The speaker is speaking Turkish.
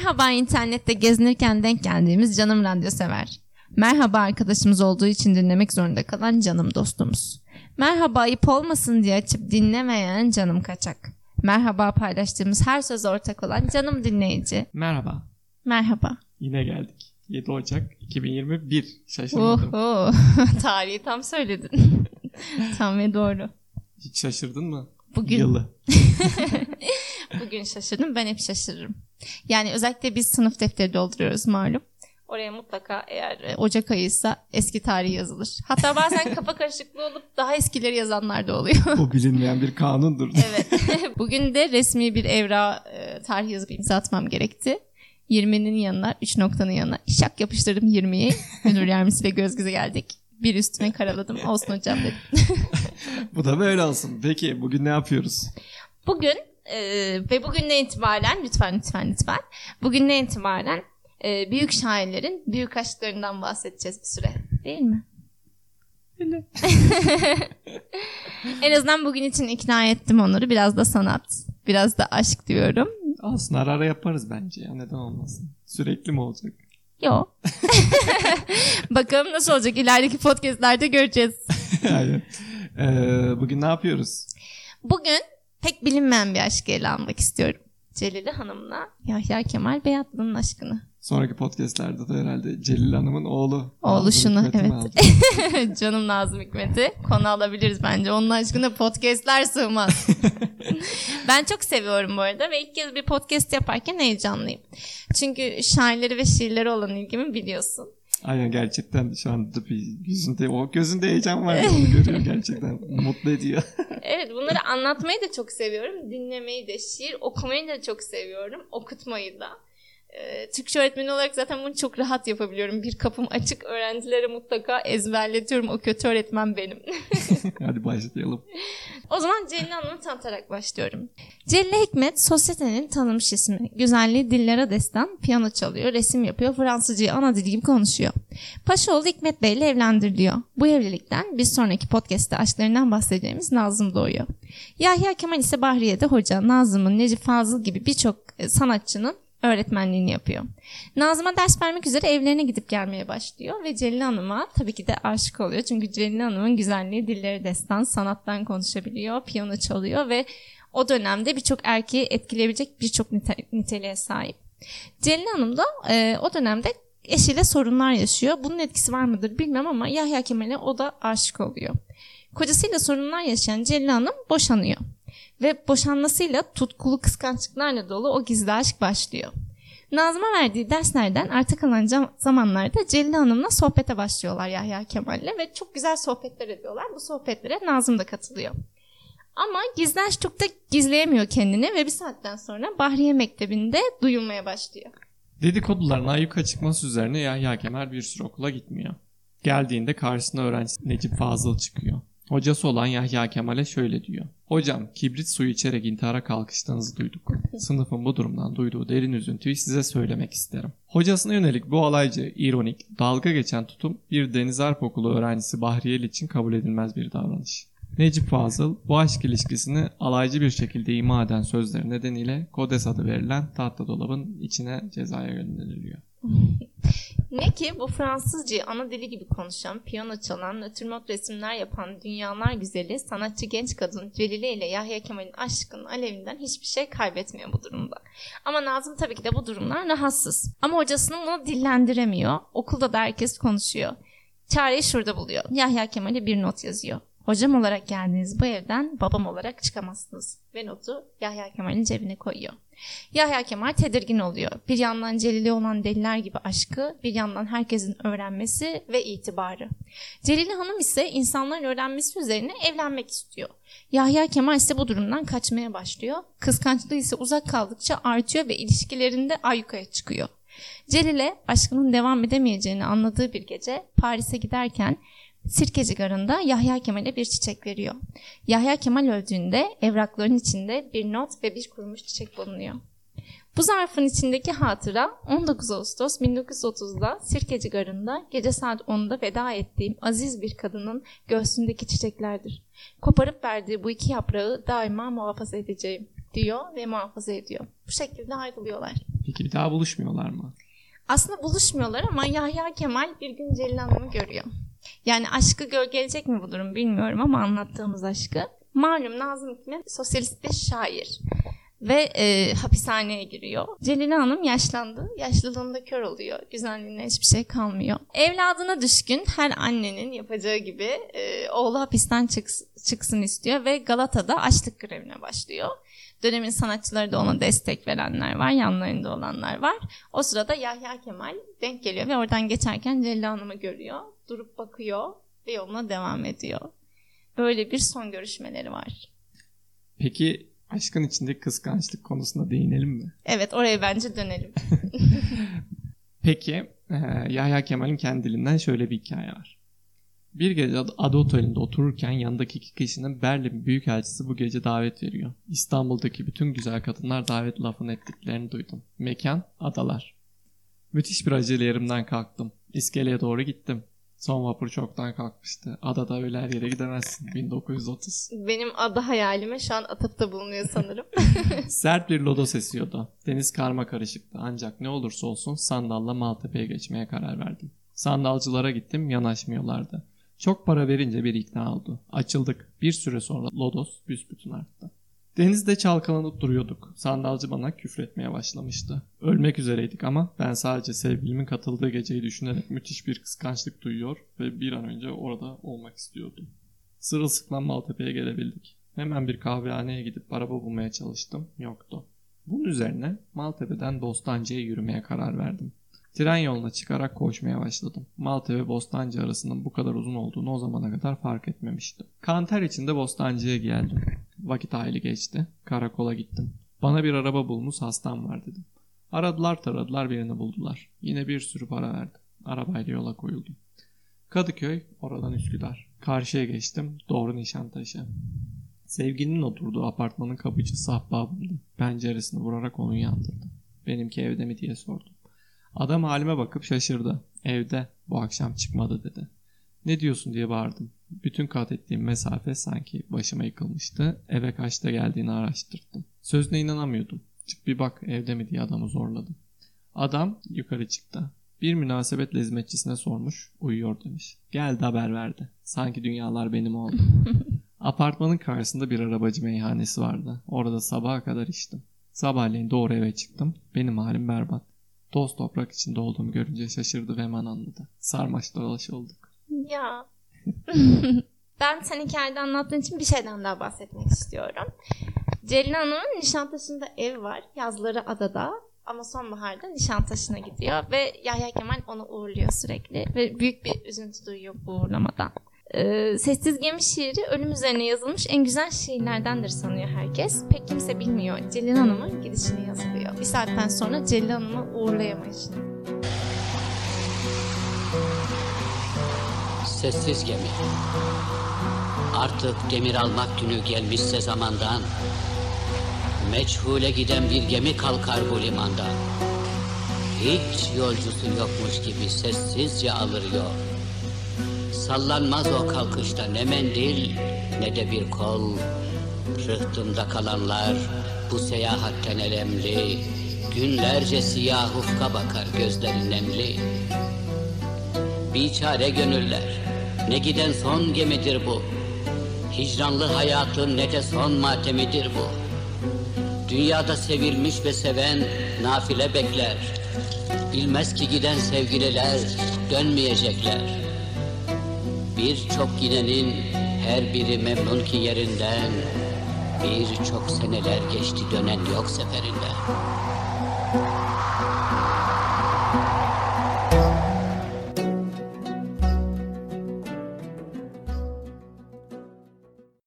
Merhaba internette gezinirken denk geldiğimiz canım radyo sever. Merhaba arkadaşımız olduğu için dinlemek zorunda kalan canım dostumuz. Merhaba ayıp olmasın diye açıp dinlemeyen canım kaçak. Merhaba paylaştığımız her söz ortak olan canım dinleyici. Merhaba. Merhaba. Yine geldik. 7 Ocak 2021. Şaşırmadım. Oho. Tarihi tam söyledin. tam ve doğru. Hiç şaşırdın mı? Bugün Yılı. bugün şaşırdım. Ben hep şaşırırım. Yani özellikle biz sınıf defteri dolduruyoruz malum. Oraya mutlaka eğer e, Ocak ayıysa eski tarih yazılır. Hatta bazen kafa karışıklığı olup daha eskileri yazanlar da oluyor. Bu bilinmeyen bir kanundur. evet. Bugün de resmi bir evra e, tarih yazıp imza atmam gerekti. 20'nin yanına 3 noktanın yanına şak yapıştırdım 20'yi. Müdür yardımcısıyla göz göze geldik. Bir üstüne karaladım. Olsun hocam dedim. Bu da böyle olsun. Peki bugün ne yapıyoruz? Bugün e, ve bugünden itibaren lütfen lütfen lütfen bugünden itibaren e, büyük şairlerin büyük aşklarından bahsedeceğiz bir süre. Değil mi? Öyle. En azından bugün için ikna ettim onları. Biraz da sanat, biraz da aşk diyorum. Olsun ara ara yaparız bence ya. Neden olmasın? Sürekli mi olacak? Yo. Bakalım nasıl olacak ilerideki podcastlerde göreceğiz. Aynen. Ee, bugün ne yapıyoruz? Bugün pek bilinmeyen bir aşkı ele almak istiyorum. Celile Hanım'la Yahya Kemal Beyatlı'nın aşkını. Sonraki podcastlerde de herhalde Celil Hanım'ın oğlu. Oğlu Nazım şunu, evet. Canım Nazım Hikmet'i konu alabiliriz bence. Onun aşkına podcastler sığmaz. ben çok seviyorum bu arada ve ilk kez bir podcast yaparken heyecanlıyım. Çünkü şairleri ve şiirleri olan ilgimi biliyorsun. Aynen gerçekten şu anda bir yüzünde o gözünde heyecan var. Onu görüyorum gerçekten. Mutlu ediyor. Bunları anlatmayı da çok seviyorum. Dinlemeyi de, şiir okumayı da çok seviyorum. Okutmayı da. Ee, Türkçe öğretmeni olarak zaten bunu çok rahat yapabiliyorum. Bir kapım açık öğrencilere mutlaka ezberletiyorum. O kötü öğretmen benim. Hadi başlayalım. O zaman Celil Hanım'ı tanıtarak başlıyorum. Celil Hikmet sosyetenin tanınmış ismi. Güzelliği dillere destan, piyano çalıyor, resim yapıyor, Fransızcayı ana dil gibi konuşuyor. Paşaoğlu Hikmet Bey ile evlendiriliyor. Bu evlilikten bir sonraki podcast'te aşklarından bahsedeceğimiz Nazım doğuyor. Yahya Kemal ise Bahriye'de hoca, Nazım'ın, Necip Fazıl gibi birçok e, sanatçının öğretmenliğini yapıyor. Nazım'a ders vermek üzere evlerine gidip gelmeye başlıyor ve Celil Hanım'a tabii ki de aşık oluyor. Çünkü Celil Hanım'ın güzelliği dilleri destan, sanattan konuşabiliyor, piyano çalıyor ve o dönemde birçok erkeği etkileyebilecek birçok nite- niteliğe sahip. Celil Hanım da e, o dönemde eşiyle sorunlar yaşıyor. Bunun etkisi var mıdır bilmem ama Yahya Kemal'e o da aşık oluyor. Kocasıyla sorunlar yaşayan Celil Hanım boşanıyor. Ve boşanmasıyla tutkulu kıskançlıklarla dolu o gizli aşk başlıyor. Nazım'a verdiği derslerden arta kalan zamanlarda Celil Hanım'la sohbete başlıyorlar Yahya Kemal'le ve çok güzel sohbetler ediyorlar. Bu sohbetlere Nazım da katılıyor. Ama gizli aşk çok da gizleyemiyor kendini ve bir saatten sonra Bahriye Mektebi'nde duyulmaya başlıyor. Dedikoduların ayyuka çıkması üzerine Yahya Kemal bir süre okula gitmiyor. Geldiğinde karşısına öğrencisi Necip Fazıl çıkıyor. Hocası olan Yahya Kemal'e şöyle diyor. Hocam kibrit suyu içerek intihara kalkıştığınızı duyduk. Sınıfın bu durumdan duyduğu derin üzüntüyü size söylemek isterim. Hocasına yönelik bu alaycı, ironik, dalga geçen tutum bir Deniz Harp Okulu öğrencisi Bahriyeli için kabul edilmez bir davranış. Necip Fazıl bu aşk ilişkisini alaycı bir şekilde ima eden sözleri nedeniyle Kodes adı verilen tahta dolabın içine cezaya gönderiliyor. Ne ki bu Fransızcayı ana dili gibi konuşan, piyano çalan, natürmort resimler yapan dünyalar güzeli, sanatçı genç kadın Celile ile Yahya Kemal'in aşkının alevinden hiçbir şey kaybetmiyor bu durumda. Ama Nazım tabii ki de bu durumdan rahatsız. Ama hocasının bunu dillendiremiyor. Okulda da herkes konuşuyor. Çareyi şurada buluyor. Yahya Kemal'e bir not yazıyor. Hocam olarak geldiğiniz bu evden babam olarak çıkamazsınız. Ve notu Yahya Kemal'in cebine koyuyor. Yahya Kemal tedirgin oluyor. Bir yandan Celil'e olan deliler gibi aşkı, bir yandan herkesin öğrenmesi ve itibarı. Celile Hanım ise insanların öğrenmesi üzerine evlenmek istiyor. Yahya Kemal ise bu durumdan kaçmaya başlıyor. Kıskançlığı ise uzak kaldıkça artıyor ve ilişkilerinde ayyukaya çıkıyor. Celile aşkının devam edemeyeceğini anladığı bir gece Paris'e giderken Sirkeci Garı'nda Yahya Kemal'e bir çiçek veriyor. Yahya Kemal öldüğünde evrakların içinde bir not ve bir kurumuş çiçek bulunuyor. Bu zarfın içindeki hatıra 19 Ağustos 1930'da Sirkeci Garı'nda gece saat 10'da veda ettiğim aziz bir kadının göğsündeki çiçeklerdir. Koparıp verdiği bu iki yaprağı daima muhafaza edeceğim diyor ve muhafaza ediyor. Bu şekilde ayrılıyorlar. Peki bir daha buluşmuyorlar mı? Aslında buluşmuyorlar ama Yahya Kemal bir gün Celil Hanım'ı görüyor. Yani aşkı gölgeleyecek mi bu durum bilmiyorum ama anlattığımız aşkı. Malum Nazım Hikmet sosyalist bir şair ve e, hapishaneye giriyor. Celile Hanım yaşlandı. Yaşlılığında kör oluyor. Güzelliğine hiçbir şey kalmıyor. Evladına düşkün her annenin yapacağı gibi e, oğlu hapisten çıks- çıksın istiyor ve Galata'da açlık grevine başlıyor. Dönemin sanatçıları da ona destek verenler var, yanlarında olanlar var. O sırada Yahya Kemal denk geliyor ve oradan geçerken Celil Hanım'ı görüyor. Durup bakıyor ve yoluna devam ediyor. Böyle bir son görüşmeleri var. Peki aşkın içindeki kıskançlık konusuna değinelim mi? Evet oraya bence dönelim. Peki Yahya Kemal'in kendi dilinden şöyle bir hikaye var. Bir gece Ad- Ada Oteli'nde otururken yanındaki iki kişinin Berlin Büyükelçisi bu gece davet veriyor. İstanbul'daki bütün güzel kadınlar davet lafını ettiklerini duydum. Mekan Adalar. Müthiş bir acele yerimden kalktım. İskeleye doğru gittim. Son vapur çoktan kalkmıştı. Adada öyle her yere gidemezsin. 1930. Benim adı hayalime şu an atıfta bulunuyor sanırım. Sert bir lodos esiyordu. Deniz karma karışıktı. Ancak ne olursa olsun sandalla Maltepe'ye geçmeye karar verdim. Sandalcılara gittim yanaşmıyorlardı. Çok para verince bir ikna oldu. Açıldık. Bir süre sonra lodos büsbütün arttı. Denizde çalkalanıp duruyorduk. Sandalcı bana küfretmeye başlamıştı. Ölmek üzereydik ama ben sadece sevgilimin katıldığı geceyi düşünerek müthiş bir kıskançlık duyuyor ve bir an önce orada olmak istiyordum. Sırılsıklam Maltepe'ye gelebildik. Hemen bir kahvehaneye gidip araba bulmaya çalıştım. Yoktu. Bunun üzerine Maltepe'den Bostancı'ya yürümeye karar verdim. Tren yoluna çıkarak koşmaya başladım. Maltepe Bostancı arasının bu kadar uzun olduğunu o zamana kadar fark etmemiştim. Kanter içinde Bostancı'ya geldim. Vakit hayli geçti. Karakola gittim. Bana bir araba bulmuş hastam var dedim. Aradılar taradılar birini buldular. Yine bir sürü para verdim. Arabayla yola koyuldum. Kadıköy, oradan Üsküdar. Karşıya geçtim, doğru Nişantaşı. Sevgilinin oturduğu apartmanın kapıcısı ahbabımdı. Penceresini vurarak onu yandırdı. Benimki evde mi diye sordum. Adam halime bakıp şaşırdı. Evde, bu akşam çıkmadı dedi. Ne diyorsun diye bağırdım. Bütün kat ettiğim mesafe sanki başıma yıkılmıştı. Eve kaçta geldiğini araştırdım. Sözüne inanamıyordum. Çık bir bak evde mi diye adamı zorladım. Adam yukarı çıktı. Bir münasebetle hizmetçisine sormuş. Uyuyor demiş. Geldi haber verdi. Sanki dünyalar benim oldu. Apartmanın karşısında bir arabacı meyhanesi vardı. Orada sabaha kadar içtim. Sabahleyin doğru eve çıktım. Benim halim berbat. Toz toprak içinde olduğumu görünce şaşırdı ve hemen anladı. Sarmaş dolaş olduk. ya. ben sen hikayede anlattığın için bir şeyden daha bahsetmek istiyorum. Celil Hanım'ın Nişantaşı'nda ev var. Yazları adada ama sonbaharda Nişantaşı'na gidiyor ve Yahya Kemal onu uğurluyor sürekli ve büyük bir üzüntü duyuyor bu uğurlamadan. Ee, Sessiz Gemi şiiri ölüm üzerine yazılmış en güzel şiirlerdendir sanıyor herkes. Pek kimse bilmiyor. Celil Hanım'ın gidişini yazılıyor. Bir saatten sonra Celil Hanım'ı uğurlayamayışını. Sessiz gemi. Artık demir almak günü gelmişse zamandan. Meçhule giden bir gemi kalkar bu limanda. Hiç yolcusu yokmuş gibi sessizce alır yol. Sallanmaz o kalkışta ne mendil ne de bir kol. Rıhtımda kalanlar bu seyahatten elemli. Günlerce siyah ufka bakar gözleri nemli. Biçare gönüller, ne giden son gemidir bu. Hicranlı hayatın ne de son matemidir bu. Dünyada sevilmiş ve seven nafile bekler. Bilmez ki giden sevgililer dönmeyecekler. Birçok gidenin her biri memnun ki yerinden. Birçok seneler geçti dönen yok seferinden.